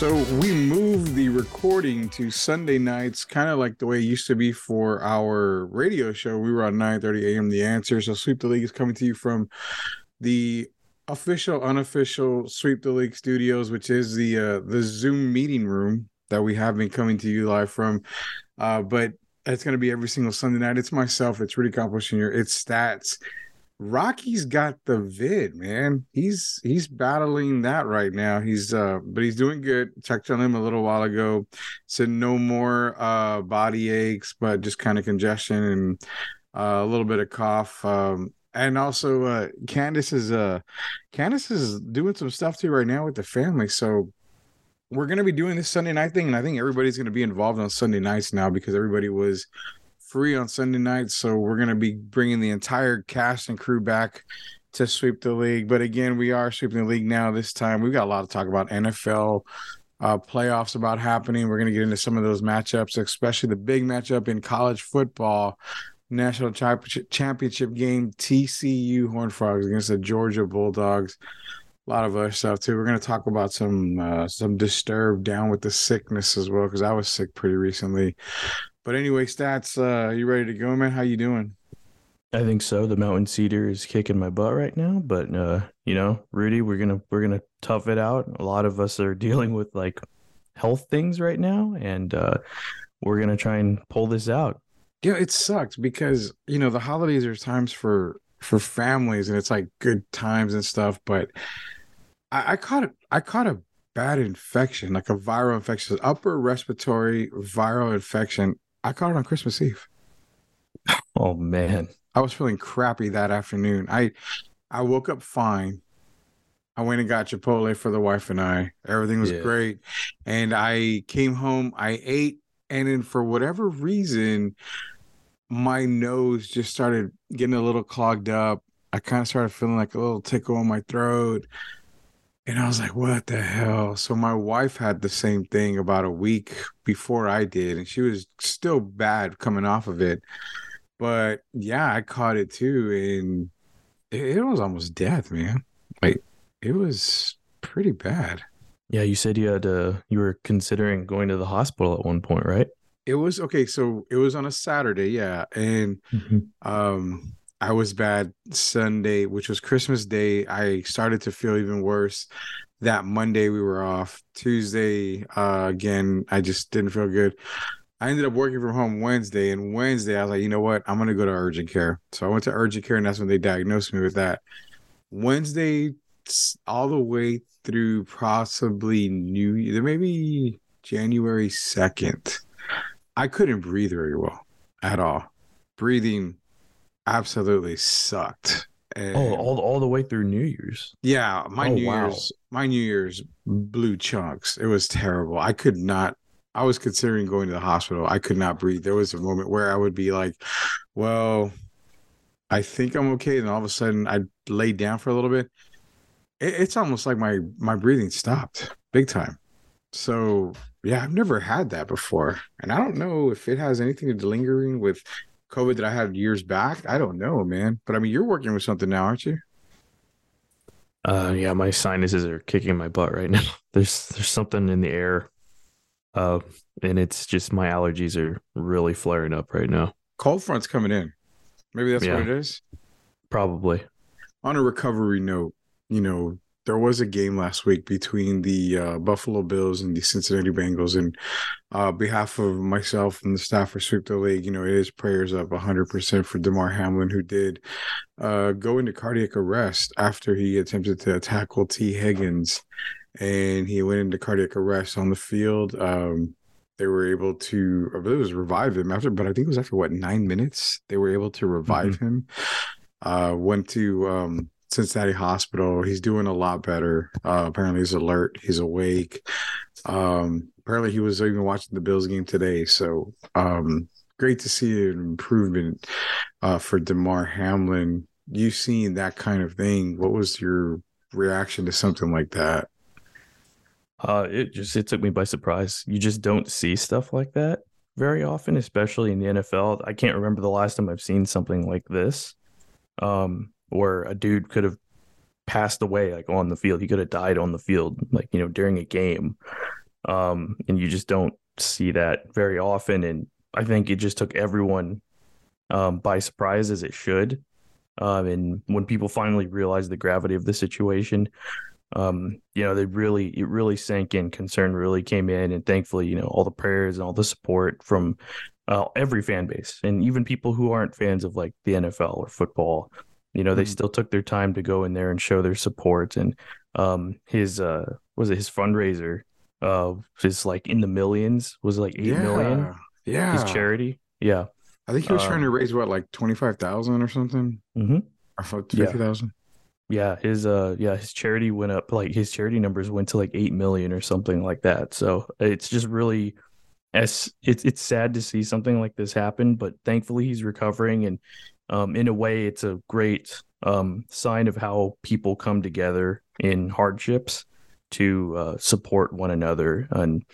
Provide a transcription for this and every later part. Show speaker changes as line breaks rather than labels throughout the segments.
So we moved the recording to Sunday nights, kind of like the way it used to be for our radio show. We were on 9:30 a.m. The Answer. So Sweep the League is coming to you from the official, unofficial Sweep the League studios, which is the uh, the Zoom meeting room that we have been coming to you live from. Uh, but it's going to be every single Sunday night. It's myself. It's Rudy Campos Jr. It's stats. Rocky's got the vid, man. He's he's battling that right now. He's uh but he's doing good. Checked on him a little while ago. Said no more uh body aches, but just kind of congestion and uh, a little bit of cough. Um and also uh Candace is uh Candace is doing some stuff too right now with the family. So we're gonna be doing this Sunday night thing, and I think everybody's gonna be involved on Sunday nights now because everybody was free on Sunday nights. So we're going to be bringing the entire cast and crew back to sweep the league. But again, we are sweeping the league now. This time, we've got a lot to talk about NFL uh, playoffs about happening. We're going to get into some of those matchups, especially the big matchup in college football. National championship game, TCU Horn Frogs against the Georgia Bulldogs. A lot of other stuff too. We're going to talk about some uh, some disturbed down with the sickness as well because I was sick pretty recently. But anyway, stats, uh, you ready to go, man? How you doing?
I think so. The mountain cedar is kicking my butt right now, but uh, you know, Rudy, we're gonna we're gonna tough it out. A lot of us are dealing with like health things right now, and uh, we're gonna try and pull this out.
Yeah, it sucks because you know the holidays are times for for families, and it's like good times and stuff. But I, I caught it. I caught a bad infection, like a viral infection, upper respiratory viral infection I caught it on Christmas Eve.
Oh man.
I was feeling crappy that afternoon. I I woke up fine. I went and got Chipotle for the wife and I. Everything was yeah. great. And I came home, I ate, and then for whatever reason, my nose just started getting a little clogged up. I kind of started feeling like a little tickle in my throat. And I was like, what the hell? So my wife had the same thing about a week before I did, and she was still bad coming off of it. But yeah, I caught it too, and it, it was almost death, man. Like it was pretty bad.
Yeah, you said you had uh you were considering going to the hospital at one point, right?
It was okay, so it was on a Saturday, yeah. And mm-hmm. um I was bad Sunday, which was Christmas Day. I started to feel even worse. That Monday we were off. Tuesday, uh, again, I just didn't feel good. I ended up working from home Wednesday, and Wednesday I was like, you know what? I'm gonna go to urgent care. So I went to urgent care, and that's when they diagnosed me with that. Wednesday, all the way through possibly New Year, maybe January second, I couldn't breathe very well at all. Breathing absolutely sucked.
Oh, and oh, all all the way through New Year's.
Yeah, my oh, New wow. Year's, my New Year's blew chunks. It was terrible. I could not. I was considering going to the hospital. I could not breathe. There was a moment where I would be like, "Well, I think I'm okay," and all of a sudden I lay down for a little bit. It, it's almost like my my breathing stopped big time. So yeah, I've never had that before, and I don't know if it has anything to do lingering with COVID that I had years back? I don't know, man. But I mean, you're working with something now, aren't you?
Uh, yeah, my sinuses are kicking my butt right now. There's there's something in the air, uh, and it's just my allergies are really flaring up right now.
Cold front's coming in. Maybe that's yeah, what it is.
Probably.
On a recovery note, you know, there was a game last week between the uh, Buffalo Bills and the Cincinnati Bengals. And uh, behalf of myself and the staff for Sweep the League, you know, it is prayers up 100% for Damar Hamlin, who did uh, go into cardiac arrest after he attempted to tackle Tee Higgins. And he went into cardiac arrest on the field. Um, they were able to, I believe it was revive him after, but I think it was after what, nine minutes? They were able to revive mm-hmm. him. Uh, went to um, Cincinnati Hospital. He's doing a lot better. Uh, apparently, he's alert. He's awake. Um, apparently, he was even watching the Bills game today. So, um, great to see an improvement uh, for Damar Hamlin. You seen that kind of thing? What was your reaction to something like that?
Uh, it just it took me by surprise. You just don't see stuff like that very often, especially in the NFL. I can't remember the last time I've seen something like this. Um, where a dude could have passed away like on the field. He could have died on the field, like you know, during a game. Um, and you just don't see that very often. And I think it just took everyone um, by surprise as it should. Um, and when people finally realized the gravity of the situation, um, you know, they really, it really sank in. Concern really came in, and thankfully, you know, all the prayers and all the support from uh, every fan base, and even people who aren't fans of like the NFL or football, you know, they mm-hmm. still took their time to go in there and show their support. And um, his uh, was it his fundraiser? Uh, is like in the millions. Was like eight
yeah.
million?
yeah.
His charity. Yeah.
I think he was um, trying to raise what, like twenty five thousand or something.
Mm-hmm.
Or fifty thousand.
Yeah. yeah, his uh, yeah, his charity went up. Like his charity numbers went to like eight million or something like that. So it's just really, as it's it's sad to see something like this happen. But thankfully, he's recovering, and um, in a way, it's a great um sign of how people come together in hardships to uh, support one another and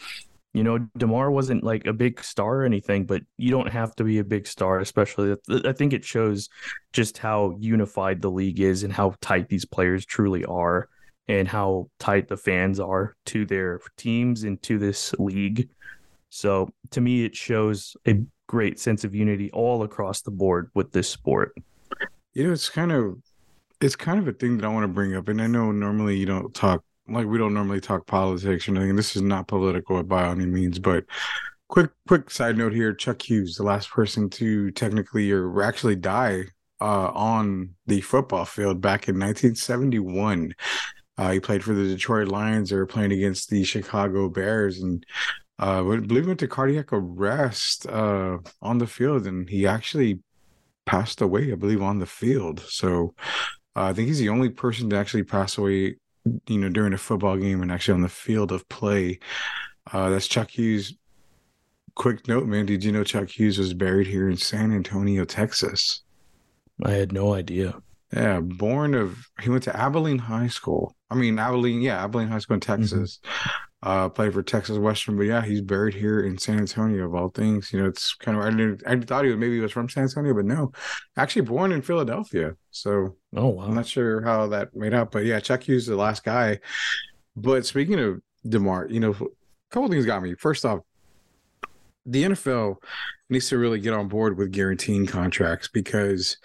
you know, Damar wasn't like a big star or anything, but you don't have to be a big star, especially. I think it shows just how unified the league is and how tight these players truly are and how tight the fans are to their teams and to this league. So to me, it shows a great sense of unity all across the board with this sport.
You know, it's kind of it's kind of a thing that I want to bring up, and I know normally you don't talk like we don't normally talk politics or anything. This is not political by any means, but quick quick side note here: Chuck Hughes, the last person to technically or actually die uh, on the football field back in 1971. Uh, he played for the Detroit Lions. They were playing against the Chicago Bears, and uh, I believe went to cardiac arrest uh, on the field, and he actually passed away, I believe, on the field. So uh, I think he's the only person to actually pass away you know, during a football game and actually on the field of play. Uh, that's Chuck Hughes. Quick note, man. Did you know Chuck Hughes was buried here in San Antonio, Texas?
I had no idea.
Yeah, born of he went to Abilene High School. I mean Abilene, yeah, Abilene High School in mm-hmm. Texas. Mm-hmm uh, played for Texas Western, but yeah, he's buried here in San Antonio of all things. You know, it's kind of I didn't I thought he was maybe he was from San Antonio, but no, actually born in Philadelphia. So
oh wow.
I'm not sure how that made up, but yeah, Chuck Hughes the last guy. But speaking of Damar, you know, a couple things got me. First off, the NFL needs to really get on board with guaranteeing contracts because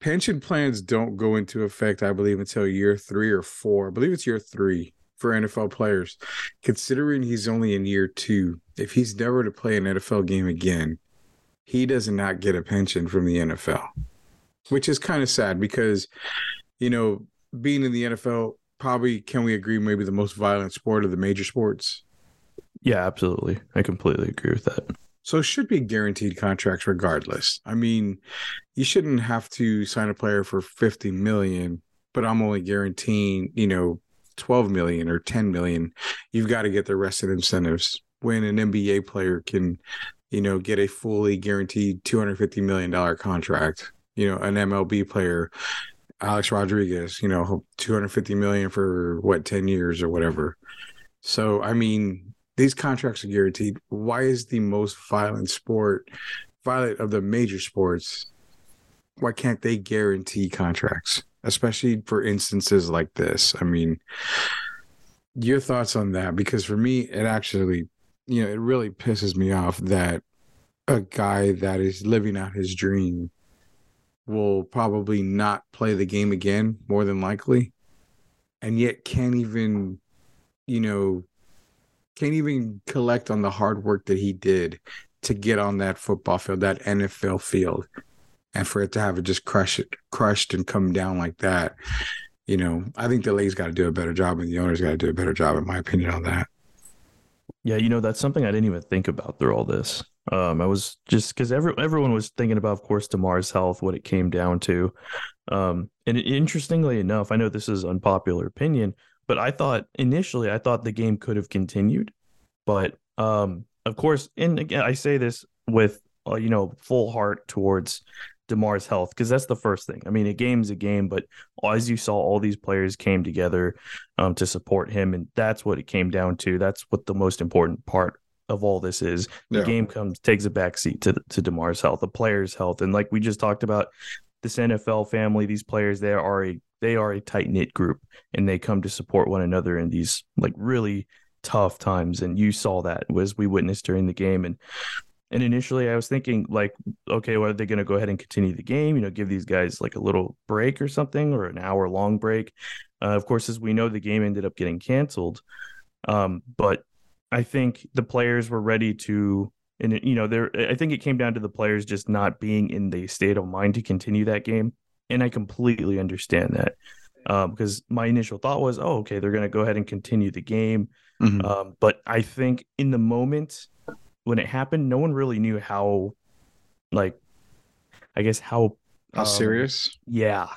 pension plans don't go into effect, I believe, until year three or four. I believe it's year three for NFL players, considering he's only in year two. If he's never to play an NFL game again, he does not get a pension from the NFL, which is kind of sad because, you know, being in the NFL, probably can we agree, maybe the most violent sport of the major sports?
Yeah, absolutely. I completely agree with that.
So it should be guaranteed contracts regardless. I mean, you shouldn't have to sign a player for 50 million, but I'm only guaranteeing, you know, 12 million or 10 million, you've got to get the rest of the incentives. When an NBA player can, you know, get a fully guaranteed 250 million dollar contract, you know, an MLB player, Alex Rodriguez, you know, 250 million for what 10 years or whatever. So, I mean, these contracts are guaranteed. Why is the most violent sport, violent of the major sports, why can't they guarantee contracts? Especially for instances like this. I mean, your thoughts on that? Because for me, it actually, you know, it really pisses me off that a guy that is living out his dream will probably not play the game again, more than likely, and yet can't even, you know, can't even collect on the hard work that he did to get on that football field, that NFL field and for it to have it just crush it, crushed and come down like that, you know, I think the league's got to do a better job, and the owners got to do a better job, in my opinion, on that.
Yeah, you know, that's something I didn't even think about through all this. Um, I was just because every, everyone was thinking about, of course, Damar's health, what it came down to. Um, and interestingly enough, I know this is unpopular opinion, but I thought initially I thought the game could have continued, but um, of course, and again, I say this with uh, you know full heart towards Damar's health because that's the first thing. I mean, a game's a game, but as you saw, all these players came together um, to support him, and that's what it came down to. That's what the most important part of all this is. The yeah. game comes takes a backseat to to Damar's health, the player's health, and like we just talked about, this NFL family, these players, they are a they are a tight knit group, and they come to support one another in these like really tough times, and you saw that was we witnessed during the game. And and initially, I was thinking like, okay, well, are they going to go ahead and continue the game? You know, give these guys like a little break or something, or an hour long break. Uh, of course, as we know, the game ended up getting canceled. Um, but I think the players were ready to, and you know, there. I think it came down to the players just not being in the state of mind to continue that game, and I completely understand that um, because my initial thought was, oh, okay, they're going to go ahead and continue the game. Mm-hmm. Um, but I think in the moment when it happened, no one really knew how, like, I guess how
how um, serious.
Yeah,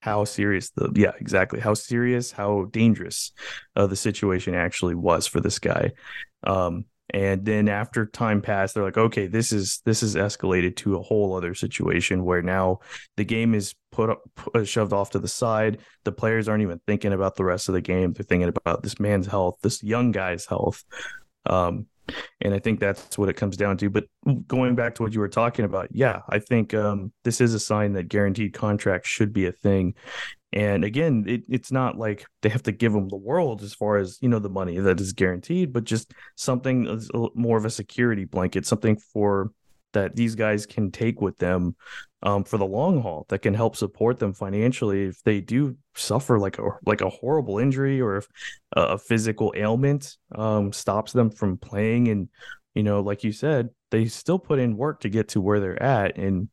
how serious the yeah exactly how serious how dangerous uh, the situation actually was for this guy. Um, and then after time passed they're like okay this is this is escalated to a whole other situation where now the game is put up put, shoved off to the side the players aren't even thinking about the rest of the game they're thinking about this man's health this young guy's health um, and I think that's what it comes down to. But going back to what you were talking about, yeah, I think um, this is a sign that guaranteed contracts should be a thing. And again, it, it's not like they have to give them the world as far as you know the money that is guaranteed, but just something more of a security blanket, something for that these guys can take with them um, for the long haul that can help support them financially if they do suffer like a like a horrible injury or if a physical ailment um, stops them from playing. And you know like you said they still put in work to get to where they're at. And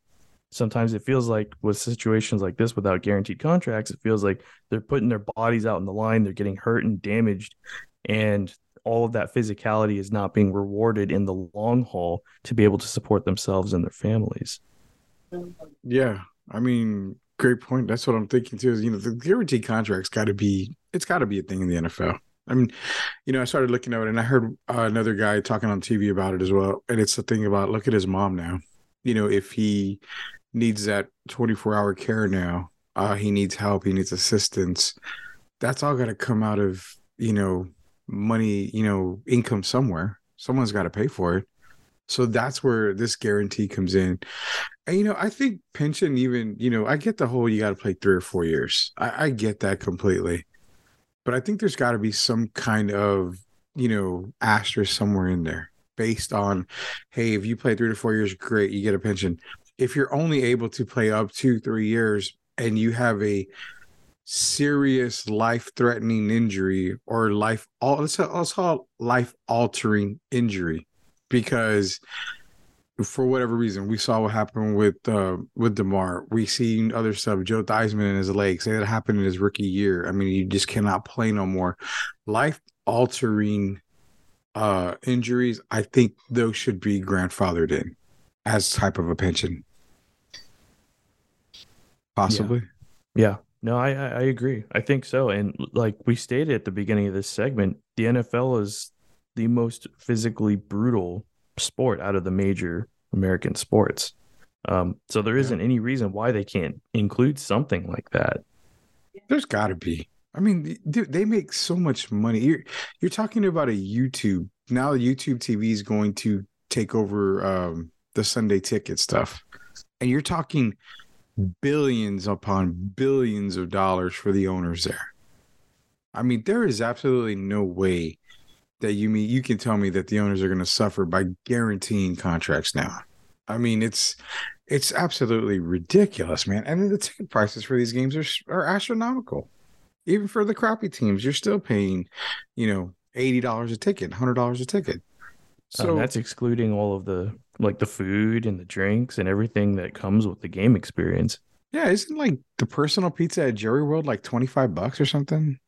sometimes it feels like with situations like this without guaranteed contracts it feels like they're putting their bodies out in the line they're getting hurt and damaged. And all of that physicality is not being rewarded in the long haul to be able to support themselves and their families.
Yeah, I mean, great point. That's what I'm thinking too. Is you know the guaranteed contracts got to be it's got to be a thing in the NFL. I mean, you know, I started looking at it and I heard uh, another guy talking on TV about it as well. And it's the thing about look at his mom now. You know, if he needs that 24 hour care now, uh, he needs help, he needs assistance. That's all got to come out of you know money, you know, income somewhere. Someone's got to pay for it. So that's where this guarantee comes in. You know, I think pension, even, you know, I get the whole you got to play three or four years. I, I get that completely. But I think there's got to be some kind of, you know, asterisk somewhere in there based on, hey, if you play three to four years, great, you get a pension. If you're only able to play up two, three years and you have a serious life threatening injury or life all let's, let's call life altering injury because for whatever reason we saw what happened with uh with Damar. we seen other stuff Joe Theismann in his legs that happened in his rookie year I mean you just cannot play no more life altering uh injuries I think those should be grandfathered in as type of a pension possibly
yeah. yeah. No, I, I agree. I think so. And like we stated at the beginning of this segment, the NFL is the most physically brutal sport out of the major American sports. Um, so there isn't yeah. any reason why they can't include something like that.
There's got to be. I mean, dude, they make so much money. You're you're talking about a YouTube now. YouTube TV is going to take over um, the Sunday ticket stuff, and you're talking billions upon billions of dollars for the owners there. I mean, there is absolutely no way that you mean you can tell me that the owners are going to suffer by guaranteeing contracts now. I mean, it's it's absolutely ridiculous, man. And the ticket prices for these games are are astronomical. Even for the crappy teams, you're still paying, you know, eighty dollars a ticket, hundred dollars a ticket.
So um, that's excluding all of the like the food and the drinks and everything that comes with the game experience.
Yeah, isn't like the personal pizza at Jerry World like 25 bucks or something?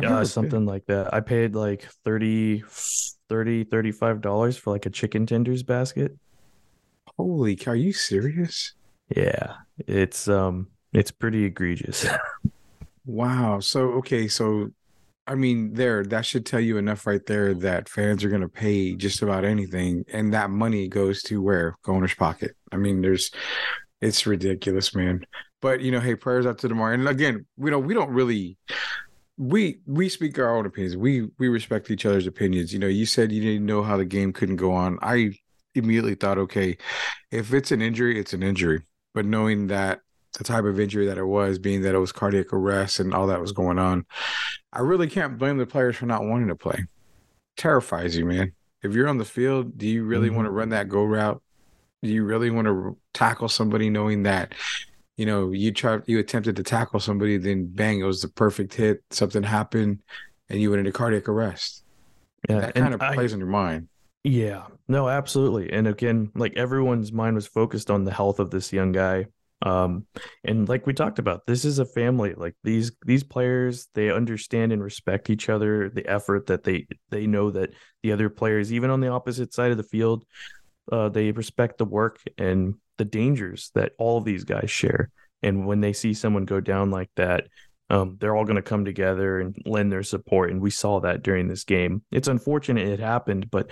Yeah, something like that. I paid like 30 30 35 dollars for like a chicken tenders basket.
Holy cow, are you serious?
Yeah. It's um it's pretty egregious.
wow. So okay, so I mean, there that should tell you enough right there that fans are going to pay just about anything, and that money goes to where owner's pocket. I mean, there's, it's ridiculous, man. But you know, hey, prayers out to Damar. And again, we know we don't really, we we speak our own opinions. We we respect each other's opinions. You know, you said you didn't know how the game couldn't go on. I immediately thought, okay, if it's an injury, it's an injury. But knowing that the type of injury that it was, being that it was cardiac arrest and all that was going on. I really can't blame the players for not wanting to play. terrifies you, man. If you're on the field, do you really
Mhm.
want to run that go route? Do you really want to tackle somebody knowing that, you know, you tried, you attempted to tackle somebody, then bang, it was the perfect hit, something happened, and you went into cardiac arrest?
Yeah,
that kind of
I-
plays on your mind.
Yeah, no, absolutely. And again, like everyone's mind was focused on the health of this young guy. Um, and like we talked about, this is a family. Like these these players, they understand and respect each other, the effort that they they know that the other players, even on the opposite side of the field, uh, they respect the work and the dangers that all of these guys share. And when they see someone go down like that, um, they're all going to come together and lend their support. And we saw that during this game. It's unfortunate it happened, but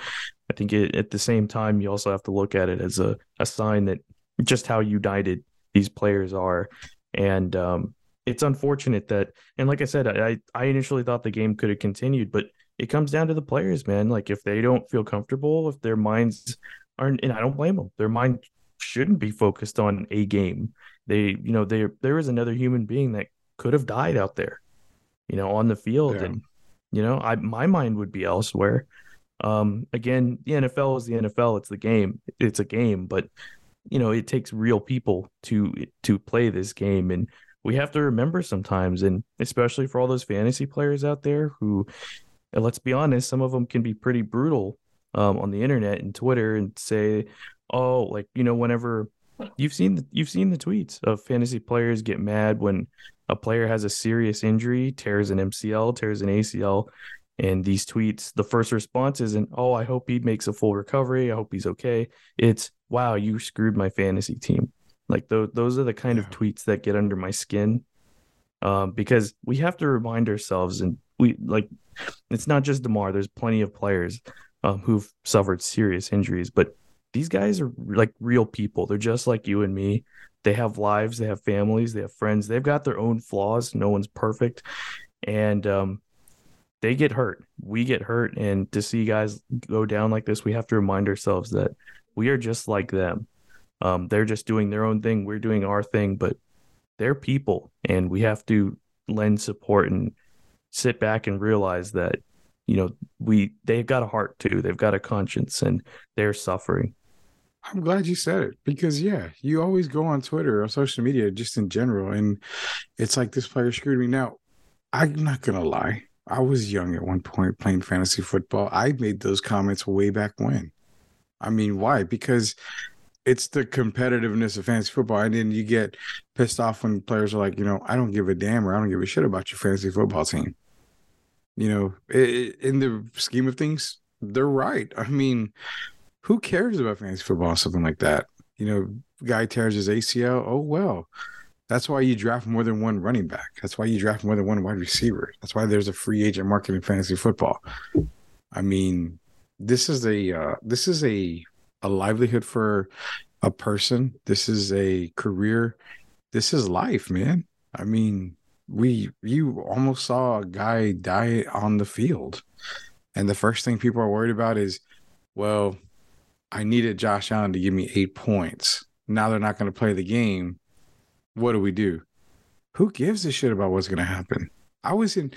I think it, at the same time, you also have to look at it as a, a sign that just how united these players are. And um, it's unfortunate that, and like I said, I, I initially thought the game could have continued, but it comes down to the players, man. Like if they don't feel comfortable, if their minds aren't, and I don't blame them, their mind shouldn't be focused on a game. They, you know, there there is another human being that could have died out there, you know, on the field,
Yeah.
and you know, I my mind would be elsewhere. Um, again, the NFL is the NFL. It's the game. It's a game, but you know, it takes real people to to play this game, and we have to remember sometimes, and especially for all those fantasy players out there who, let's be honest, some of them can be pretty brutal um, on the internet and Twitter, and say, oh, like you know, whenever you've seen the, you've seen the tweets of fantasy players get mad when a player has a serious injury, tears an MCL, tears an ACL, and these tweets, the first response isn't, "Oh, I hope he makes a full recovery. I hope he's okay." It's, "Wow, you screwed my fantasy team." Like those, those are the kind of tweets that get under my skin, um, because we have to remind ourselves, and we like, it's not just Damar. There's plenty of players um, who've suffered serious injuries, but these guys are like real people. They're just like you and me. They have lives, they have families, they have friends. They've got their own flaws. No one's perfect, and um, they get hurt. We get hurt, and to see guys go down like this, we have to remind ourselves that we are just like them. Um, they're just doing their own thing. We're doing our thing, but they're people, and we have to lend support and sit back and realize that you know we they've got a heart too. They've got a conscience, and they're suffering.
I'm glad you said it because yeah, you always go on Twitter or social media just in general, and it's like this player screwed me. Now, I'm not gonna lie. I was young at one point playing fantasy football. I made those comments way back when. I mean, why? Because it's the competitiveness of fantasy football, and then you get pissed off when players are like, you know, I don't give a damn or I don't give a shit about your fantasy football team. You know, i i in the scheme of things, they're right. I mean, who cares about fantasy football something like that? You know, guy tears his ACL. Oh well. That's why you draft more than one running back. That's why you draft more than one wide receiver. That's why there's a free agent market in fantasy football. I mean, this is a uh, this is a a livelihood for a person. This is a career. This is life, man. I mean, we you almost saw a guy die on the field. And the first thing people are worried about is, well, I needed Josh Allen to give me eight points. Now they're not going to play the game. What do we do? Who gives a shit about what's going to happen? I was in,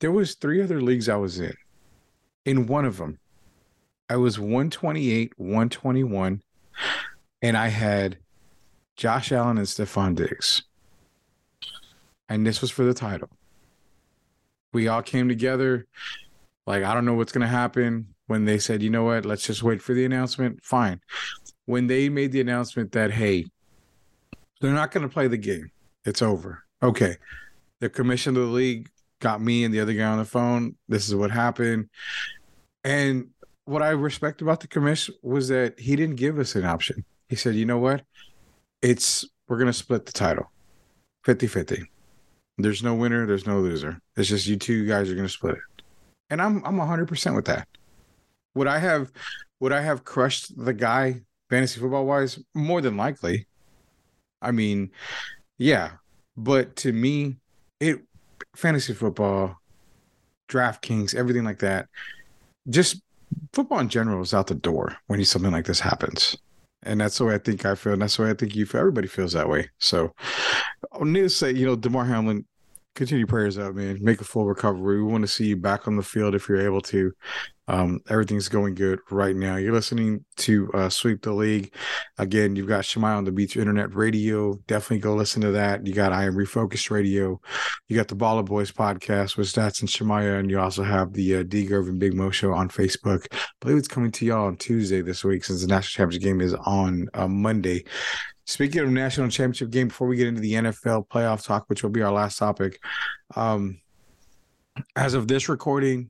there was three other leagues I was in. In one of them, I was 128, 121, and I had Josh Allen and Stefon Diggs. And this was for the title. We all came together. Like, I don't know what's going to happen. When they said, you know what, let's just wait for the announcement, fine. When they made the announcement that, hey, they're not going to play the game, it's over. Okay. The commission of the league got me and the other guy on the phone. This is what happened. And what I respect about the commission was that he didn't give us an option. He said, you know what? It's, we're going to split the title 50 50. There's no winner, there's no loser. It's just you two guys are going to split it. And I'm, I'm 100% with that. Would I have, would I have crushed the guy fantasy football wise? More than likely. I mean, yeah. But to me, it, fantasy football, DraftKings, everything like that, just football in general is out the door when something like this happens. And that's the way I think I feel. And that's the way I think you feel. Everybody feels that way. So, needless to say, you know, Damar Hamlin, continue prayers up, man. Make a full recovery. We want to see you back on the field if you're able to. Um, everything's going good right now. You're listening to uh, Sweep the League. Again, you've got Shemai on the Beach Internet Radio. Definitely go listen to that. You got I Am Refocused Radio. You got the Baller Boys podcast with Stats and Shemaya, and you also have the uh, D Gerv and Big Mo show on Facebook. I believe it's coming to y'all on Tuesday this week since the national championship game is on uh, Monday. Speaking of national championship game, before we get into the NFL playoff talk, which will be our last topic, um, as of this recording,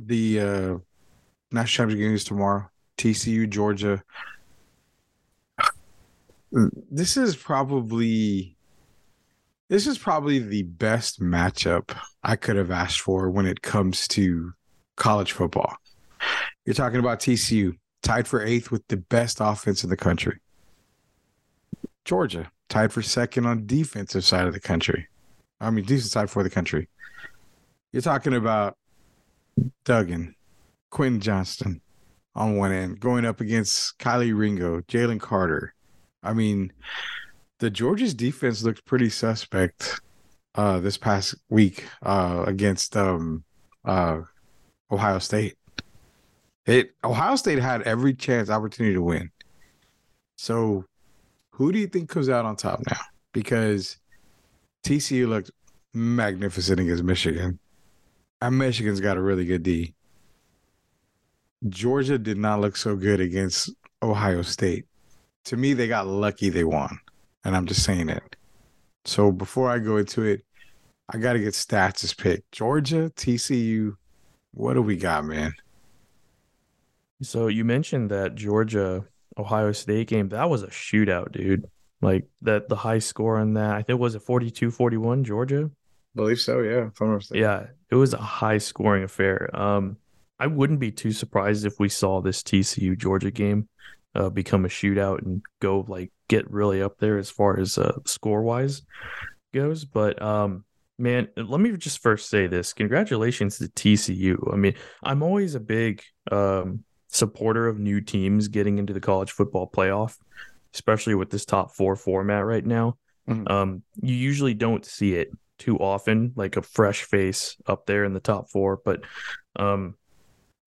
the uh, national championship game is tomorrow. TCU, Georgia. This is probably this is probably the best matchup I could have asked for when it comes to college football. You're talking about TCU, tied for eighth with the best offense in the country. Georgia, tied for second on defensive side of the country. I mean, defensive side for the country. You're talking about Duggan, Quentin Johnston on one end, going up against Kelee Ringo, Jalen Carter. I mean, the Georgia's defense looked pretty suspect uh, this past week uh, against um, uh, Ohio State. It Ohio State had every chance opportunity to win. So, who do you think comes out on top now? Because TCU looked magnificent against Michigan. And Michigan's got a really good D. Georgia did not look so good against Ohio State. To me, they got lucky they won. And I'm just saying it. So before I go into it, I got to get stats as pick. Georgia, TCU, what do we got, man?
So you mentioned that Georgia Ohio State game. That was a shootout, dude. Like that the high score on that. I think was it 42-41 Georgia?
believe so, yeah.
Yeah, it was a high scoring affair. Um I wouldn't be too surprised if we saw this TCU Georgia game uh, become a shootout and go like get really up there as far as uh, score wise goes. But um, man, let me just first say this: congratulations to TCU. I mean, I'm always a big um, supporter of new teams getting into the college football playoff, especially with this top four format right now. Mm-hmm. Um, you usually don't see it too often, like a fresh face up there in the top four, but um,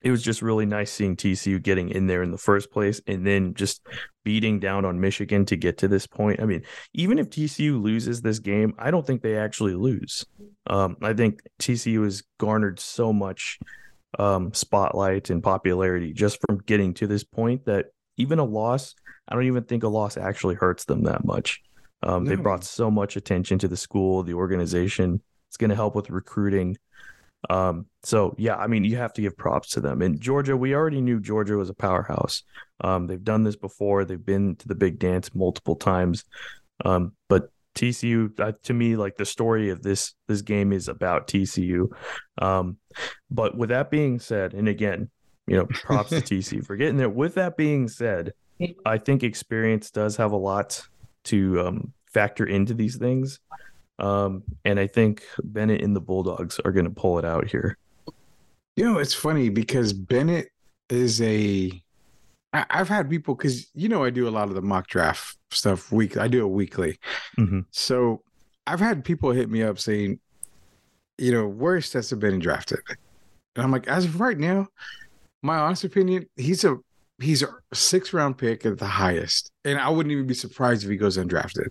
it was just really nice seeing TCU getting in there in the first place and then just beating down on Michigan to get to this point. I mean, even if TCU loses this game, I don't think they actually lose. Um, I think TCU has garnered so much um, spotlight and popularity just from getting to this point that even a loss, I don't even think a loss actually hurts them that much. Um, no. They brought so much attention to the school, the organization. It's going to help with recruiting. Um, so yeah, I mean, you have to give props to them. And Georgia, we already knew Georgia was a powerhouse. Um, they've done this before. They've been to the big dance multiple times. Um, but TCU, uh, to me, like the story of this this game is about TCU. Um, but with that being said, and again, you know, props to TCU for getting there. With that being said, I think experience does have a lot to um, factor into these things. Um, and I think Bennett and the Bulldogs are going to pull it out here.
You know, it's funny because Bennett is a. I, I've had people because you know I do a lot of the mock draft stuff week. I do it weekly, mm-hmm. so I've had people hit me up saying, you know, where's Stetson Bennett drafted? And I'm like, as of right now, my honest opinion, he's a he's a six round pick at the highest, and I wouldn't even be surprised if he goes undrafted.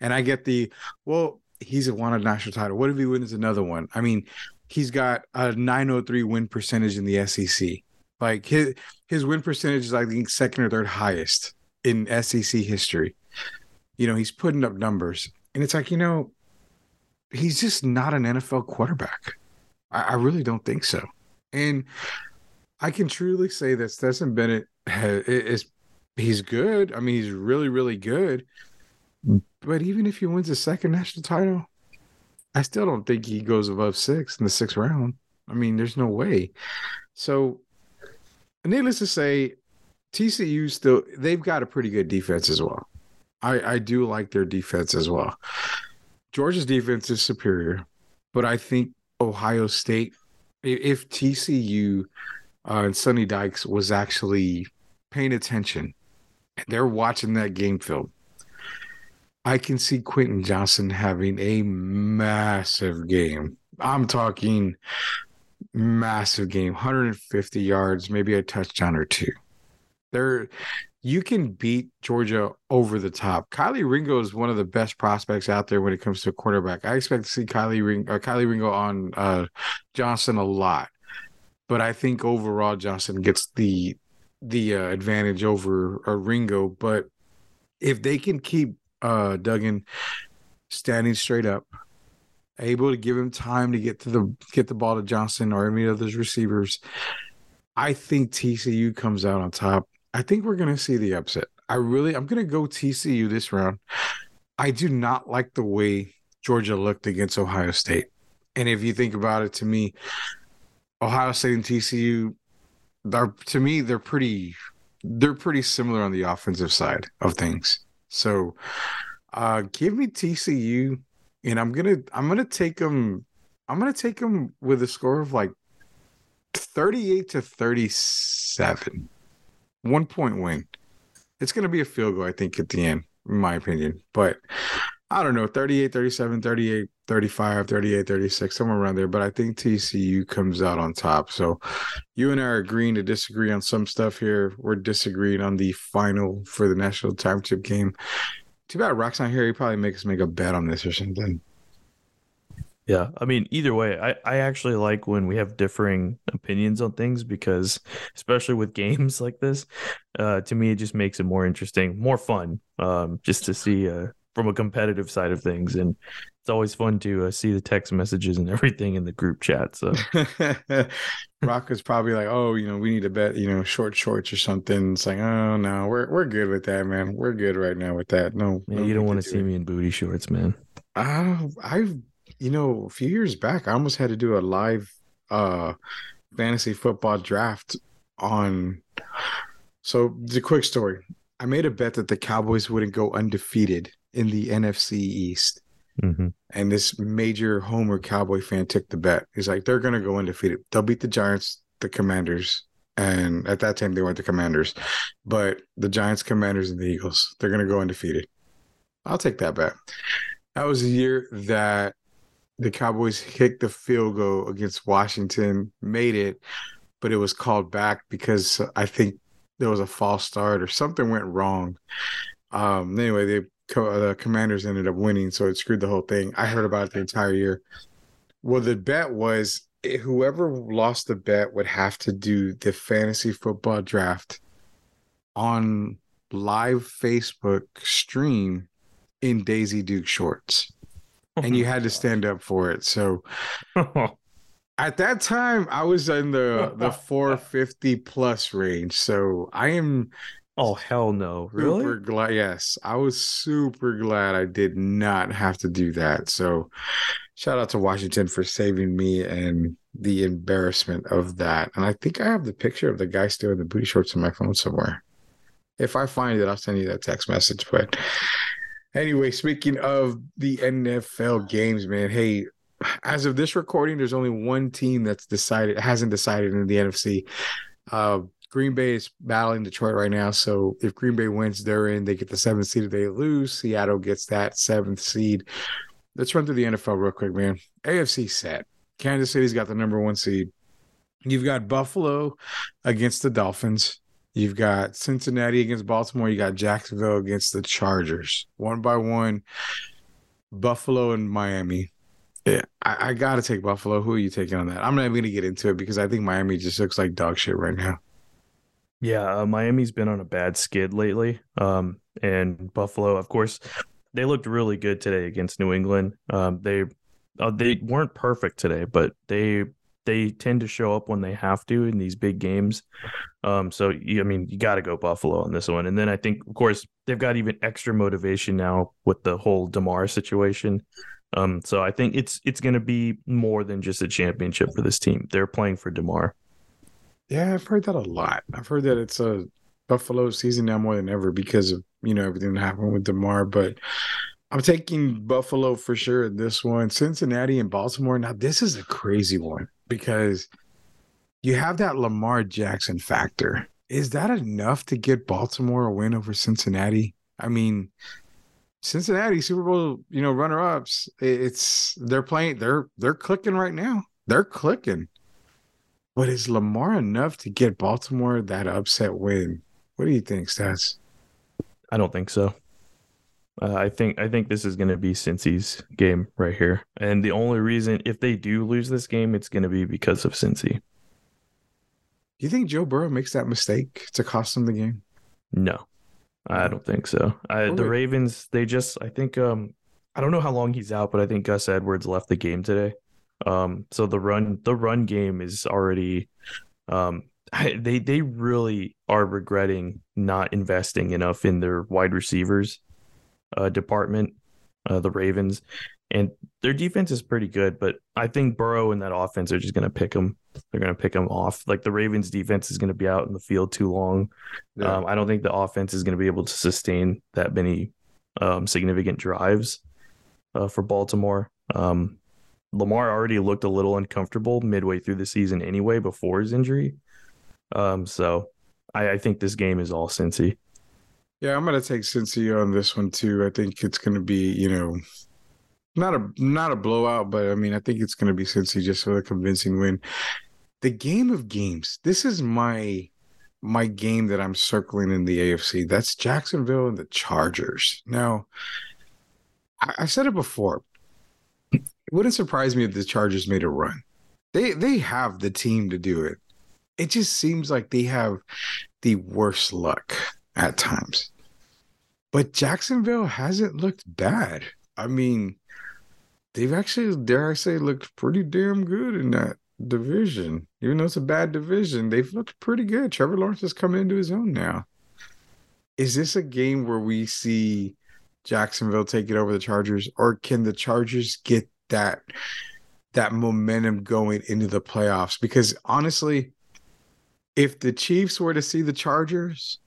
And I get the well, he's a national title. What if he wins another one? I mean, he's got a 903 win percentage in the SEC. Like his his win percentage is I think second or third highest in SEC history. You know, he's putting up numbers. And it's like, you know, he's just not an NFL quarterback. I, I really don't think so. And I can truly say that Stetson Bennett has, is he's good. I mean, he's really, really good. But even if he wins a second national title, I still don't think he goes above six in the sixth round. I mean, there's no way. So, needless to say, TCU still they've got a pretty good defense as well. I I do like their defense as well. Georgia's defense is superior, but I think Ohio State, if TCU uh, and Sonny Dykes was actually paying attention, they're watching that game film I can see Quentin Johnston having a massive game. I'm talking massive game, 150 yards, maybe a touchdown or two. There, you can beat Georgia over the top. Kelee Ringo is one of the best prospects out there when it comes to quarterback. I expect to see Kylie Ring or uh, Kelee Ringo on uh, Johnston a lot, but I think overall Johnston gets the the uh, advantage over uh, Ringo. But if they can keep uh, Duggan standing straight up, able to give him time to get to the get the ball to Johnston or any of those receivers, I think TCU comes out on top. I think we're going to see the upset. I really, I'm going to go TCU this round. I do not like the way Georgia looked against Ohio State. And if you think about it, to me, Ohio State and TCU, are to me, they're pretty, they're pretty similar on the offensive side of things. So, uh, give me TCU, and I'm gonna, I'm gonna take them, I'm gonna take them with a score of like 38 to 37 one point win. It's going to be a field goal, I think, at the end, in my opinion. But I don't know, 38, 37, 38, 35, 38, 36, somewhere around there. But I think TCU comes out on top. So you and I are agreeing to disagree on some stuff here. We're disagreeing on the final for the national championship game. Too bad Rock's not here. He probably makes us make a bet on this or something.
Yeah, I mean, either way, I, I actually like when we have differing opinions on things because, especially with games like this, uh, to me, it just makes it more interesting, more fun, um, just to see uh, from a competitive side of things. And it's always fun to uh, see the text messages and everything in the group chat. So,
Rock is probably like, oh, you know, we need to bet, you know, short shorts or something. It's like, oh, no, we're, we're good with that, man. We're good right now with that. No,
no you don't want to see it. me in booty shorts, man.
Uh, I've you know, a few years back, I almost had to do a live uh fantasy football draft on. So the quick story: I made a bet that the Cowboys wouldn't go undefeated in the NFC East. Mm-hmm. And this major Homer Cowboy fan took the bet. He's like, they're going to go undefeated. They'll beat the Giants, the Commanders. And at that time, they weren't the Commanders, but the Giants, Commanders, and the Eagles. They're going to go undefeated. I'll take that bet. That was the year that the Cowboys kicked the field goal against Washington, made it, but it was called back because I think there was a false start or something went wrong. Um, anyway, they the Commanders ended up winning, so it screwed the whole thing. I heard about it the entire year. Well, the bet was eh, whoever lost the bet would have to do the fantasy football draft on live Facebook stream in Daisy Duke shorts and you mm-hmm. had to stand up for it. So at that time, I was in the the 450 plus range. So I am.
Oh hell no! Really?
Super glad. Yes, I was super glad I did not have to do that. So, shout out to Washington for saving me and the embarrassment of that. And I think I have the picture of the guy still in the booty shorts on my phone somewhere. If I find it, I'll send you that text message. But Anyway, speaking of the NFL games, man, hey, as of this recording, there's only one team that's decided hasn't decided in the NFC. Uh, Green Bay is battling Detroit right now, so if Green Bay wins, they're in. They get the seventh seed. If they lose, Seattle gets that seventh seed. Let's run through the NFL real quick, man. AFC set. Kansas City's got the number one seed. You've got Buffalo against the Dolphins. You've got Cincinnati against Baltimore. You got Jacksonville against the Chargers. One by one, Buffalo and Miami. Yeah, I, I got to take Buffalo. Who are you taking on that? I'm not even going to get into it because I think Miami just looks like dog shit right now.
Yeah, uh, Miami's been on a bad skid lately. Um, and Buffalo, of course, they looked really good today against New England. Um, they uh, they weren't perfect today, but they they tend to show up when they have to in these big games. Um, so I mean, you got to go Buffalo on this one, and then I think, of course, they've got even extra motivation now with the whole Damar situation. Um, so I think it's it's going to be more than just a championship for this team. They're playing for Damar.
Yeah, I've heard that a lot. I've heard that it's a Buffalo season now more than ever because of you know everything that happened with Damar, but. I'm taking Buffalo for sure in this one. Cincinnati and Baltimore. Now, this is a crazy one because you have that Lamar Jackson factor. Is that enough to get Baltimore a win over Cincinnati? I mean, Cincinnati Super Bowl, you know, runner ups. It's they're playing, they're they're clicking right now. They're clicking. But is Lamar enough to get Baltimore that upset win? What do you think, Stats?
I don't think so. Uh, I think I think this is going to be Cincy's game right here, and the only reason if they do lose this game, it's going to be because of Cincy. Do
you think Joe Burrow makes that mistake to cost them the game?
No, I don't think so. I, the Ravens, they just I think um I don't know how long he's out, but I think Gus Edwards left the game today. Um, so the run the run game is already um they they really are regretting not investing enough in their wide receivers uh, department, uh, the Ravens, and their defense is pretty good. But I think Burrow and that offense are just going to pick them. They're going to pick them off. Like the Ravens' defense is going to be out in the field too long. Yeah. Um, I don't think the offense is going to be able to sustain that many um, significant drives uh, for Baltimore. Um, Lamar already looked a little uncomfortable midway through the season anyway before his injury. Um, so I, I think this game is all Cincy.
Yeah, I'm gonna take Cincy on this one too. I think it's gonna be, you know, not a not a blowout, but I mean, I think it's gonna be Cincy just for a convincing win. The game of games. This is my my game that I'm circling in the AFC. That's Jacksonville and the Chargers. Now, I, I said it before. It wouldn't surprise me if the Chargers made a run. They they have the team to do it. It just seems like they have the worst luck at times. But Jacksonville hasn't looked bad. I mean, they've actually, dare I say, looked pretty damn good in that division. Even though it's a bad division, they've looked pretty good. Trevor Lawrence has come into his own now. Is this a game where we see Jacksonville take it over the Chargers, or can the Chargers get that that momentum going into the playoffs? Because honestly, if the Chiefs were to see the Chargers,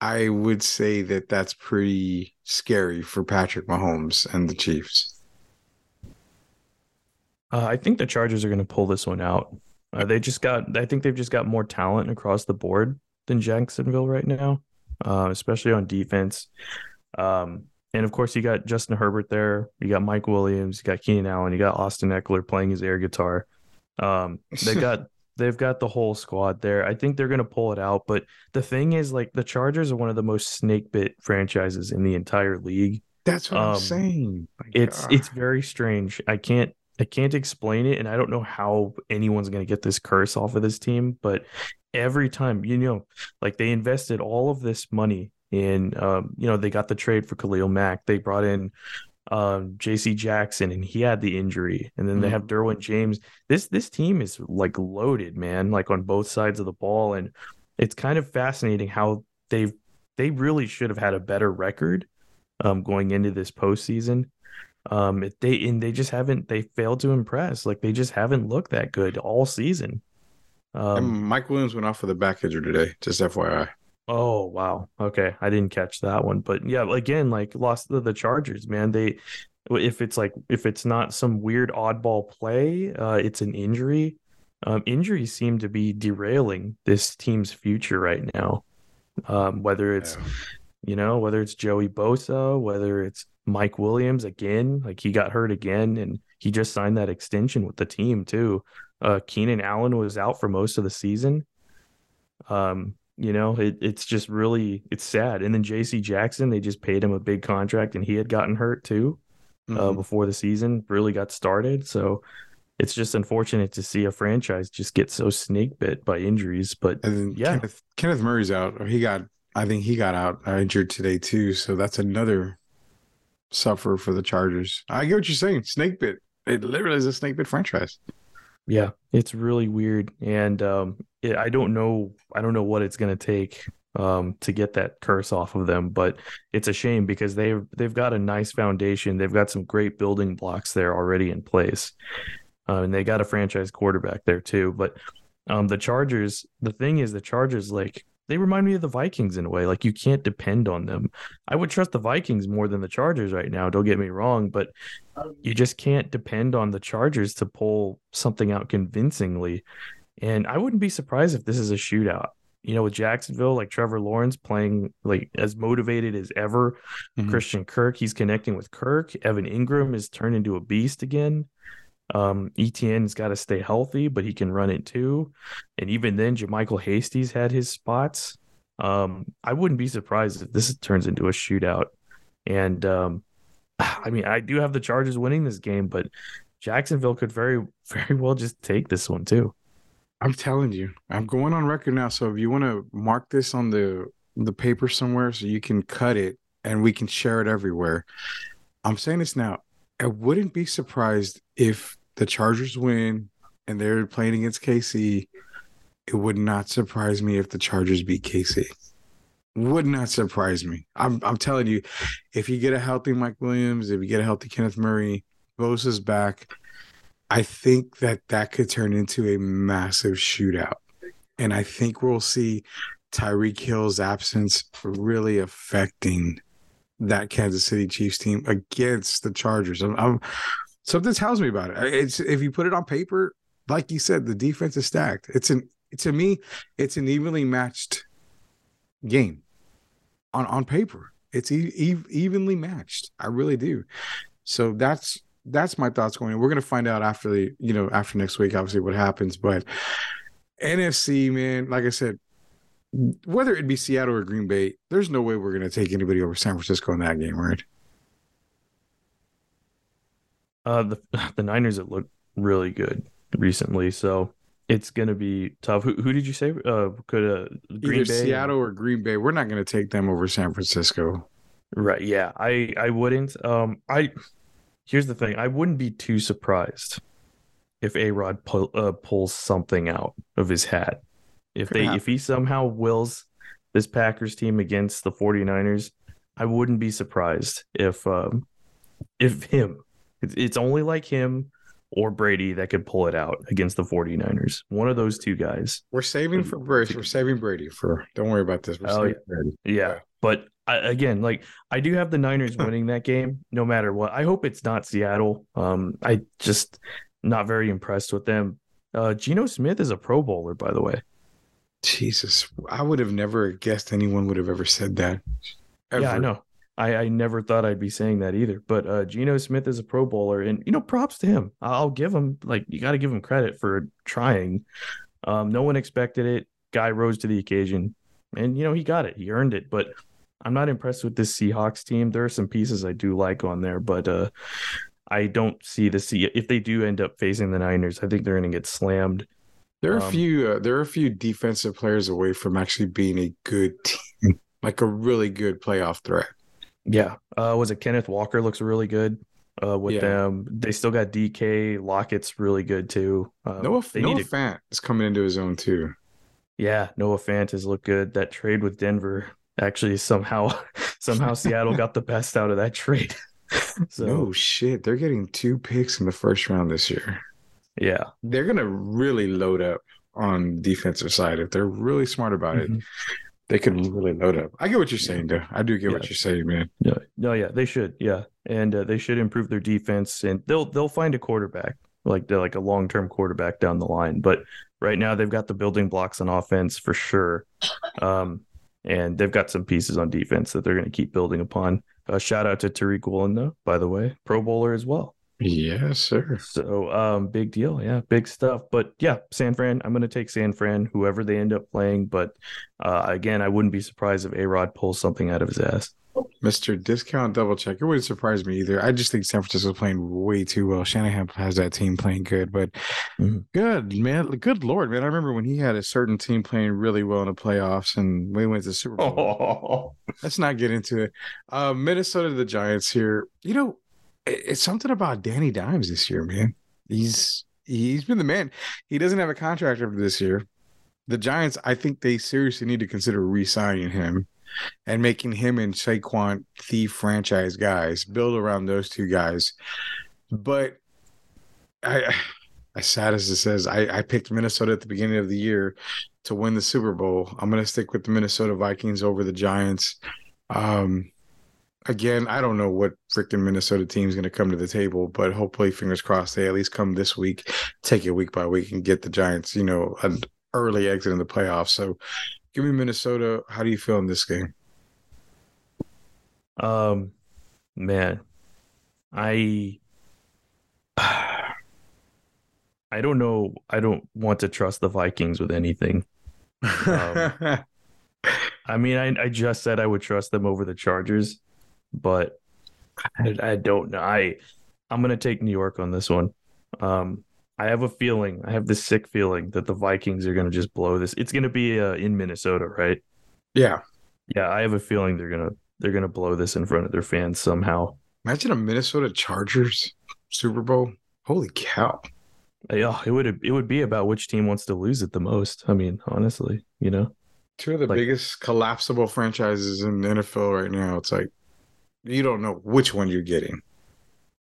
I would say that that's pretty scary for Patrick Mahomes and the Chiefs.
Uh, I think the Chargers are going to pull this one out. Uh, they just got, I think they've just got more talent across the board than Jacksonville right now, uh, especially on defense. Um, and of course, you got Justin Herbert there. You got Mike Williams. You got Keenan Allen. You got Austin Ekeler playing his air guitar. Um, they got They've got the whole squad there. I think they're going to pull it out. But the thing is, like, the Chargers are one of the most snake bit franchises in the entire league.
That's what um, I'm saying.
My it's God. it's very strange. I can't I can't explain it, and I don't know how anyone's going to get this curse off of this team. But every time, you know, like they invested all of this money in, um, you know, they got the trade for Khalil Mack. They brought in um, J.C. Jackson, and he had the injury, and then mm-hmm. they have Derwin James. This this team is like loaded, man, like on both sides of the ball, and it's kind of fascinating how they've they really should have had a better record um, going into this postseason. Um, they and they just haven't they failed to impress. Like they just haven't looked that good all season.
Um, Mike Williams went off with a back injury today. Just FYI.
Oh wow. Okay, I didn't catch that one, but yeah, again, like lost the, the Chargers, man. They if it's like if it's not some weird oddball play, uh, it's an injury. Um, injuries seem to be derailing this team's future right now. Um, whether it's yeah. you know whether it's Joey Bosa, whether it's Mike Williams again, like he got hurt again, and he just signed that extension with the team too. Uh, Keenan Allen was out for most of the season. Um, you know, it, it's just really it's sad. And then J.C. Jackson, they just paid him a big contract, and he had gotten hurt too uh, mm-hmm. uh, before the season really got started. So it's just unfortunate to see a franchise just get so snake bit by injuries. But yeah,
Kenneth, Kenneth Murray's out. He got, I think he got out uh, injured today too. So that's another suffer for the Chargers. I get what you're saying. Snake bit. It literally is a snake bit franchise.
Yeah, it's really weird, and um, it, I don't know. I don't know what it's going to take um, to get that curse off of them, but it's a shame because they've they've got a nice foundation. They've got some great building blocks there already in place, uh, and they got a franchise quarterback there too. But um, the Chargers, the thing is, the Chargers like they remind me of the Vikings in a way. Like you can't depend on them. I would trust the Vikings more than the Chargers right now. Don't get me wrong, but you just can't depend on the Chargers to pull something out convincingly. And I wouldn't be surprised if this is a shootout. you know, with Jacksonville, like Trevor Lawrence playing like as motivated as ever. Mm-hmm. Christian Kirk, he's connecting with Kirk. Evan Engram is turned into a beast again. Um, Etienne's got to stay healthy, but he can run it too. And even then, JaMycal Hasty's had his spots. Um, I wouldn't be surprised if this turns into a shootout. And um, I mean, I do have the Chargers winning this game, but Jacksonville could very, very well just take this one too.
I'm telling you, I'm going on record now. So if you want to mark this on the the paper somewhere, so you can cut it and we can share it everywhere. I'm saying this now. I wouldn't be surprised if the Chargers win and they're playing against KC. It would not surprise me if the Chargers beat KC. Would not surprise me. I'm I'm telling you, if you get a healthy Mike Williams, if you get a healthy Kenneth Murray, Bosa's back, I think that that could turn into a massive shootout. And I think we'll see Tyreek Hill's absence really affecting that Kansas City Chiefs team against the Chargers. I'm, I'm, something tells me about it. It's if you put it on paper, like you said, the defense is stacked. It's an to me, it's an evenly matched game on on paper. It's e- e- evenly matched. I really do. So that's that's my thoughts going. We're gonna find out after the you know after next week, obviously what happens. But NFC, man, like I said, whether it be Seattle or Green Bay, there's no way we're gonna take anybody over San Francisco in that game, right?
Uh, the the Niners have looked really good recently, so it's gonna be tough. Who, who did you say? Uh, could uh,
Green Either Bay Seattle or Green Bay? We're not gonna take them over San Francisco.
Right? Yeah, I I wouldn't. Um, I here's the thing: I wouldn't be too surprised if A Rod pull, uh, pulls something out of his hat. If they if he somehow wills this Packers team against the 49ers, I wouldn't be surprised if um if him it's only like him or Brady that could pull it out against the 49ers. One of those two guys.
We're saving for Brady. We're saving Brady for don't worry about this. We're oh,
yeah. yeah. But I, again, like I do have the Niners winning that game no matter what. I hope it's not Seattle. Um, I just not very impressed with them. Uh, Geno Smith is a Pro Bowler, by the way.
Jesus, I would have never guessed anyone would have ever said that.
Ever. Yeah, I know. I, I never thought I'd be saying that either. But uh, Geno Smith is a Pro Bowler, and you know, props to him. I'll give him like you got to give him credit for trying. Um, no one expected it. Guy rose to the occasion, and you know he got it. He earned it. But I'm not impressed with this Seahawks team. There are some pieces I do like on there, but uh, I don't see the see if they do end up facing the Niners. I think they're going to get slammed.
There are um, a few. Uh, there are a few defensive players away from actually being a good team, like a really good playoff threat.
Yeah, uh, was it Kenneth Walker looks really good uh, with yeah. them. They still got DK Lockett's really good too.
Um, Noah Noah to... Fant is coming into his own too.
Yeah, Noah Fant has looked good. That trade with Denver actually somehow somehow Seattle got the best out of that trade.
so no shit, they're getting two picks in the first round this year.
Yeah,
they're gonna really load up on defensive side if they're really smart about mm-hmm. it. They could really load up. I get what you're saying, though. I do get yeah. what you're saying, man.
Yeah, no, yeah, they should, yeah, and uh, they should improve their defense, and they'll they'll find a quarterback, like they're like a long term quarterback down the line. But right now, they've got the building blocks on offense for sure. Um, and they've got some pieces on defense that they're going to keep building upon. Uh, shout out to Tariq Woolen, though, by the way, Pro Bowler as well.
Yes, sir.
So, um, big deal. Yeah, big stuff. But yeah, San Fran, I'm going to take San Fran, whoever they end up playing. But uh, again, I wouldn't be surprised if A Rod pulls something out of his ass.
Mr. Discount Double Check. It wouldn't surprise me either. I just think San Francisco's playing way too well. Shanahan has that team playing good, but mm-hmm. good, man. Good Lord, man. I remember when he had a certain team playing really well in the playoffs and we went to the Super Bowl. Oh. Let's not get into it. Uh, Minnesota, the Giants here. You know, it's something about Danny Dimes this year, man. He's he's been the man. He doesn't have a contract after this year. The Giants, I think they seriously need to consider re-signing him and making him and Saquon the franchise guys, build around those two guys. But I, as sad as it says, I, I picked Minnesota at the beginning of the year to win the Super Bowl. I'm to stick with the Minnesota Vikings over the Giants. Um, again, I don't know what freaking Minnesota team is going to come to the table, but hopefully, fingers crossed, they at least come this week, take it week by week, and get the Giants, you know, an early exit in the playoffs. So Give me Minnesota. How do you feel in this game?
Um, man, I I don't know. I don't want to trust the Vikings with anything. Um, I mean, I, I just said I would trust them over the Chargers, but I, I don't know. I I'm gonna take New York on this one. Um, I have a feeling. I have this sick feeling that the Vikings are gonna just blow this. It's gonna be uh, in Minnesota, right?
yeah.
Yeah, I have a feeling they're gonna they're gonna blow this in front of their fans somehow.
Imagine a Minnesota Chargers Super Bowl. Holy cow.
Yeah, it would it would be about which team wants to lose it the most. I mean, honestly, you know.
Two of the
Like-
biggest collapsible franchises in the NFL right now. It's like you don't know which one you're getting.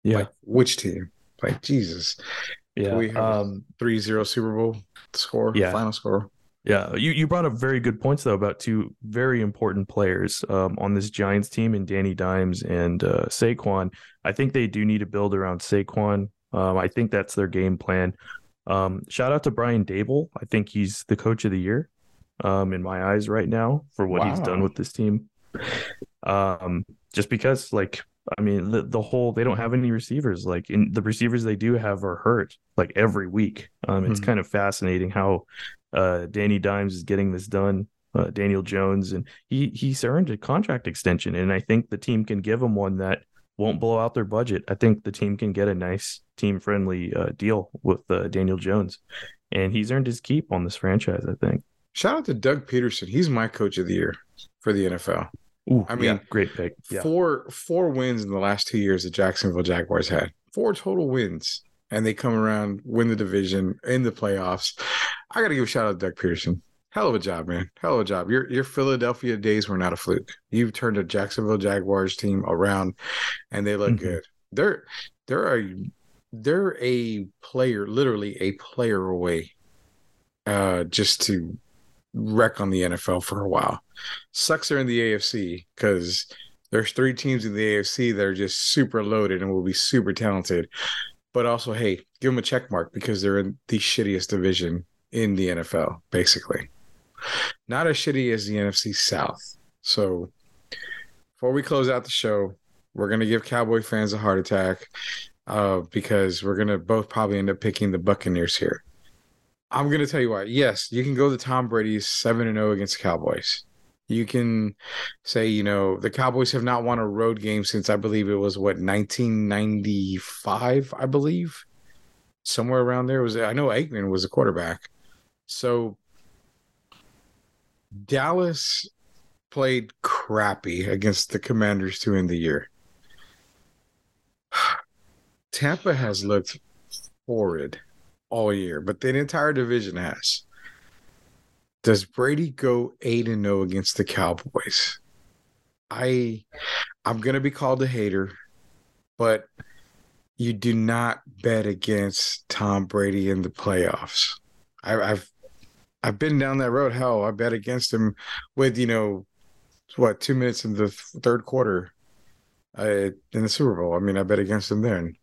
Yeah,
Like which team. Like Jesus.
yeah.
we have-
Um,
3-0 Super Bowl score.
Yeah.
Final score.
Yeah, you, you brought up very good points though about two very important players um, on this Giants team and Danny Dimes and uh, Saquon. I think they do need to build around Saquon. Um, I think that's their game plan. Um, shout out to Brian Daboll. I think he's the coach of the year um, in my eyes right now for what he's done with this team. Um, just because, like, I mean, the, the whole they don't have any receivers. Like, in the receivers they do have are hurt like every week. Um, it's
Mhm.
kind of fascinating how uh, Danny Dimes is getting this done. Uh, Daniel Jones, and he he's earned a contract extension, and I think the team can give him one that won't blow out their budget. I think the team can get a nice team friendly uh, deal with uh, Daniel Jones, and he's earned his keep on this franchise. I think.
Shout out to Doug Pederson. He's my coach of the year for the NFL.
Ooh,
I mean,
yeah, great pick. Yeah,
Four four wins in the last two years the Jacksonville Jaguars had. Four total wins. And they come around, win the division in the playoffs. I gotta give a shout out to Doug Pederson. Hell of a job, man. Hell of a job. Your your Philadelphia days were not a fluke. You've turned a Jacksonville Jaguars team around and they look
Mhm.
good. They're they're a they're a player, literally a player away uh just to wreck on the NFL for a while. Sucks they're in the AFC because there's three teams in the AFC that are just super loaded and will be super talented. But also, hey, give them a check mark because they're in the shittiest division in the NFL, basically. Not as shitty as the NFC South. So before we close out the show, we're gonna give Cowboy fans a heart attack uh, because we're gonna both probably end up picking the Buccaneers here. I'm gonna tell you why. Yes, you can go to Tom Brady's seven and zero against the Cowboys. You can say, you know, the Cowboys have not won a road game since I believe it was what 1995, I believe, somewhere around there. Was I know Aikman was a quarterback, so Dallas played crappy against the Commanders to end the year. Tampa has looked horrid all year, but the entire division has. Does Brady go 8 and 0 against the Cowboys? I I'm to be called a hater, but you do not bet against Tom Brady in the playoffs. I, I've I've been down that road. Hell, I bet against him with you know what two minutes in the th- third quarter uh, in the Super Bowl. I mean, I bet against him then.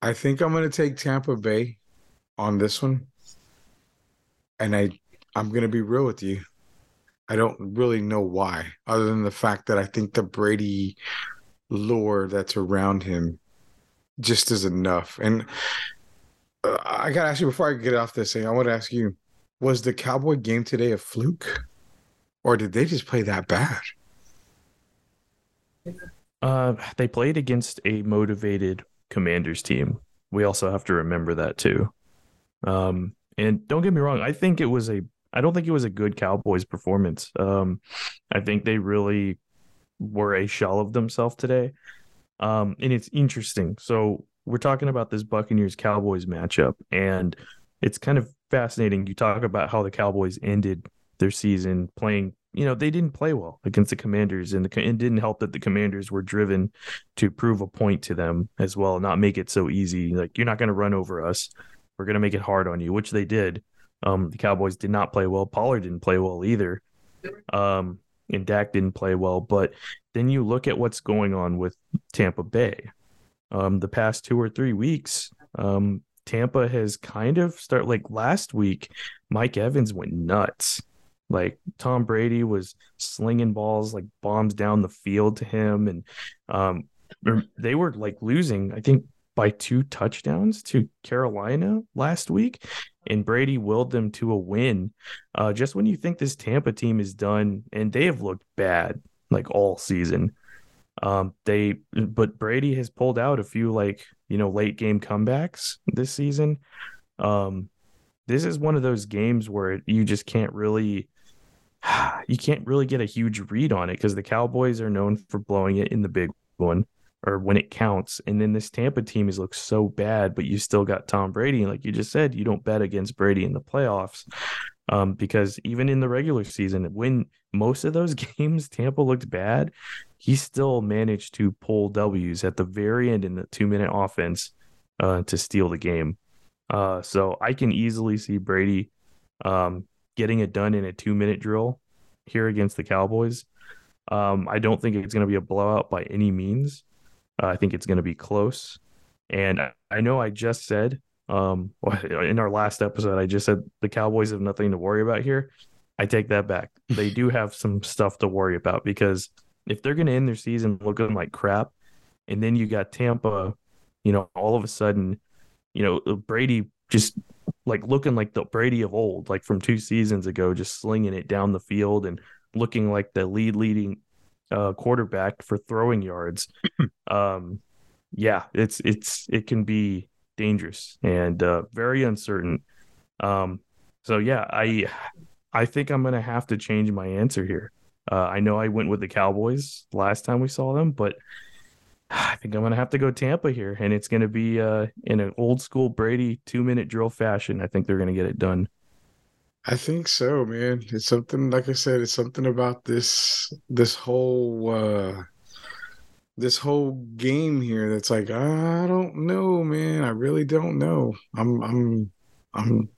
I think I'm going to take Tampa Bay on this one, and I I'm to be real with you. I don't really know why, other than the fact that I think the Brady lore that's around him just is enough. And uh, I got to ask you before I get off this thing, I want to ask you was the Cowboy game today a fluke? Or did they just play that bad?
Uh, they played against a motivated Commanders team. We also have to remember that too. Um, and don't get me wrong, I think it was a I don't think it was a good Cowboys performance. Um, I think they really were a shell of themselves today. Um, and it's interesting. So we're talking about this Buccaneers Cowboys matchup, and it's kind of fascinating. You talk about how the Cowboys ended their season playing. You know, they didn't play well against the Commanders, and the, it didn't help that the Commanders were driven to prove a point to them as well, not make it so easy. Like you're not going to run over us. We're going to make it hard on you, which they did. Um, the Cowboys did not play well. Pollard didn't play well either. Um, and Dak didn't play well. But then you look at what's going on with Tampa Bay. Um, the past two or three weeks, um, Tampa has kind of start like last week, Mike Evans went nuts. Like Tom Brady was slinging balls like bombs down the field to him, and um, they were like losing. I think by two touchdowns to Carolina last week, and Brady willed them to a win. Uh, just when you think this Tampa team is done, and they have looked bad like all season. Um, they but Brady has pulled out a few like you know late game comebacks this season. Um, this is one of those games where you just can't really you can't really get a huge read on it because the Cowboys are known for blowing it in the big one or when it counts. And then this Tampa team has looked so bad, but you still got Tom Brady. Like you just said, you don't bet against Brady in the playoffs. Um, because even in the regular season, when most of those games Tampa looked bad, he still managed to pull W's at the very end in the two minute offense uh, to steal the game. Uh, so I can easily see Brady um, getting it done in a two minute drill here against the Cowboys. Um, I don't think it's going to be a blowout by any means. Uh, I think it's going to be close. And I, I know I just said um, in our last episode, I just said the Cowboys have nothing to worry about here. I take that back. They do have some stuff to worry about because if they're going to end their season looking like crap, and then you got Tampa, you know, all of a sudden, you know, Brady just like looking like the Brady of old, like from two seasons ago, just slinging it down the field and looking like the lead leading uh, quarterback for throwing yards. um, yeah, it's it's it can be dangerous and uh, very uncertain. Um, so yeah, I I think I'm gonna have to change my answer here. Uh, I know I went with the Cowboys last time we saw them, but I think I'm gonna have to go Tampa here, and it's gonna be uh, in an old school Brady two minute drill fashion. I think they're gonna get it done.
I think so, man. It's something like I said, it's something about this this whole uh this whole game here that's like, I don't know, man. I really don't know. I'm I'm I'm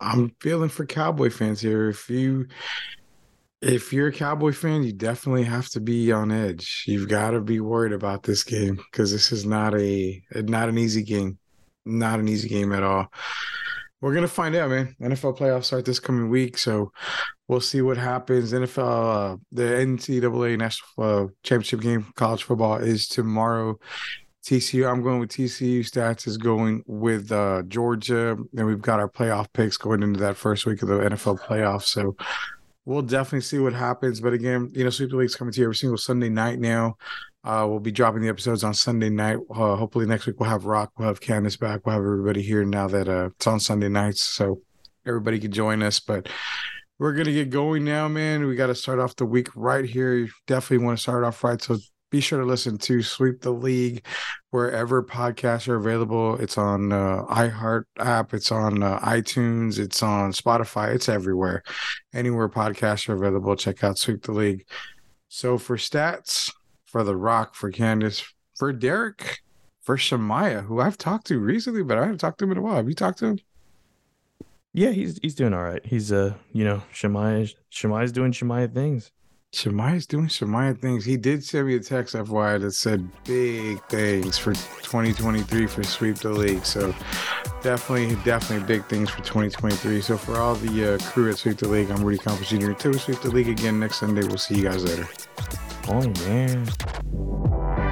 I'm feeling for Cowboy fans here. If you if you're a Cowboy fan, you definitely have to be on edge. You've got to be worried about this game because this is not a not an easy game. Not an easy game at all. We're gonna find out, man. NFL playoffs start this coming week, so we'll see what happens. NFL, uh, the NCAA national uh, championship game, college football is tomorrow. TCU, I'm going with TCU. Stats is going with uh, Georgia, and we've got our playoff picks going into that first week of the NFL playoffs. So we'll definitely see what happens. But again, you know, Sweep the League's coming to you every single Sunday night now. Uh, we'll be dropping the episodes on Sunday night. Uh, hopefully next week we'll have Rock, we'll have Candace back, we'll have everybody here now that uh, it's on Sunday nights, so everybody can join us. But we're gonna get going now, man. We got to start off the week right here. You definitely want to start off right, so be sure to listen to Sweep the League wherever podcasts are available. It's on uh, iHeart app, it's on uh, iTunes, it's on Spotify, it's everywhere. Anywhere podcasts are available, check out Sweep the League. So for stats, for The Rock, for Candace, for Derek, for Shemaya, who I've talked to recently, but I haven't talked to him in a while. Have you talked to him?
Yeah, he's he's doing all right. He's uh, you know, Shemaya Shemaya's doing Shemaya things.
Shemaya's doing Shemaya things. He did send me a text FYI that said big things for 2023 for Sweep the League. So definitely, definitely big things for 2023. So for all the uh, crew at Sweep the League, I'm Rudy Campos Jr. Until we sweep the league again next Sunday, we'll see you guys later.
Oh, yeah.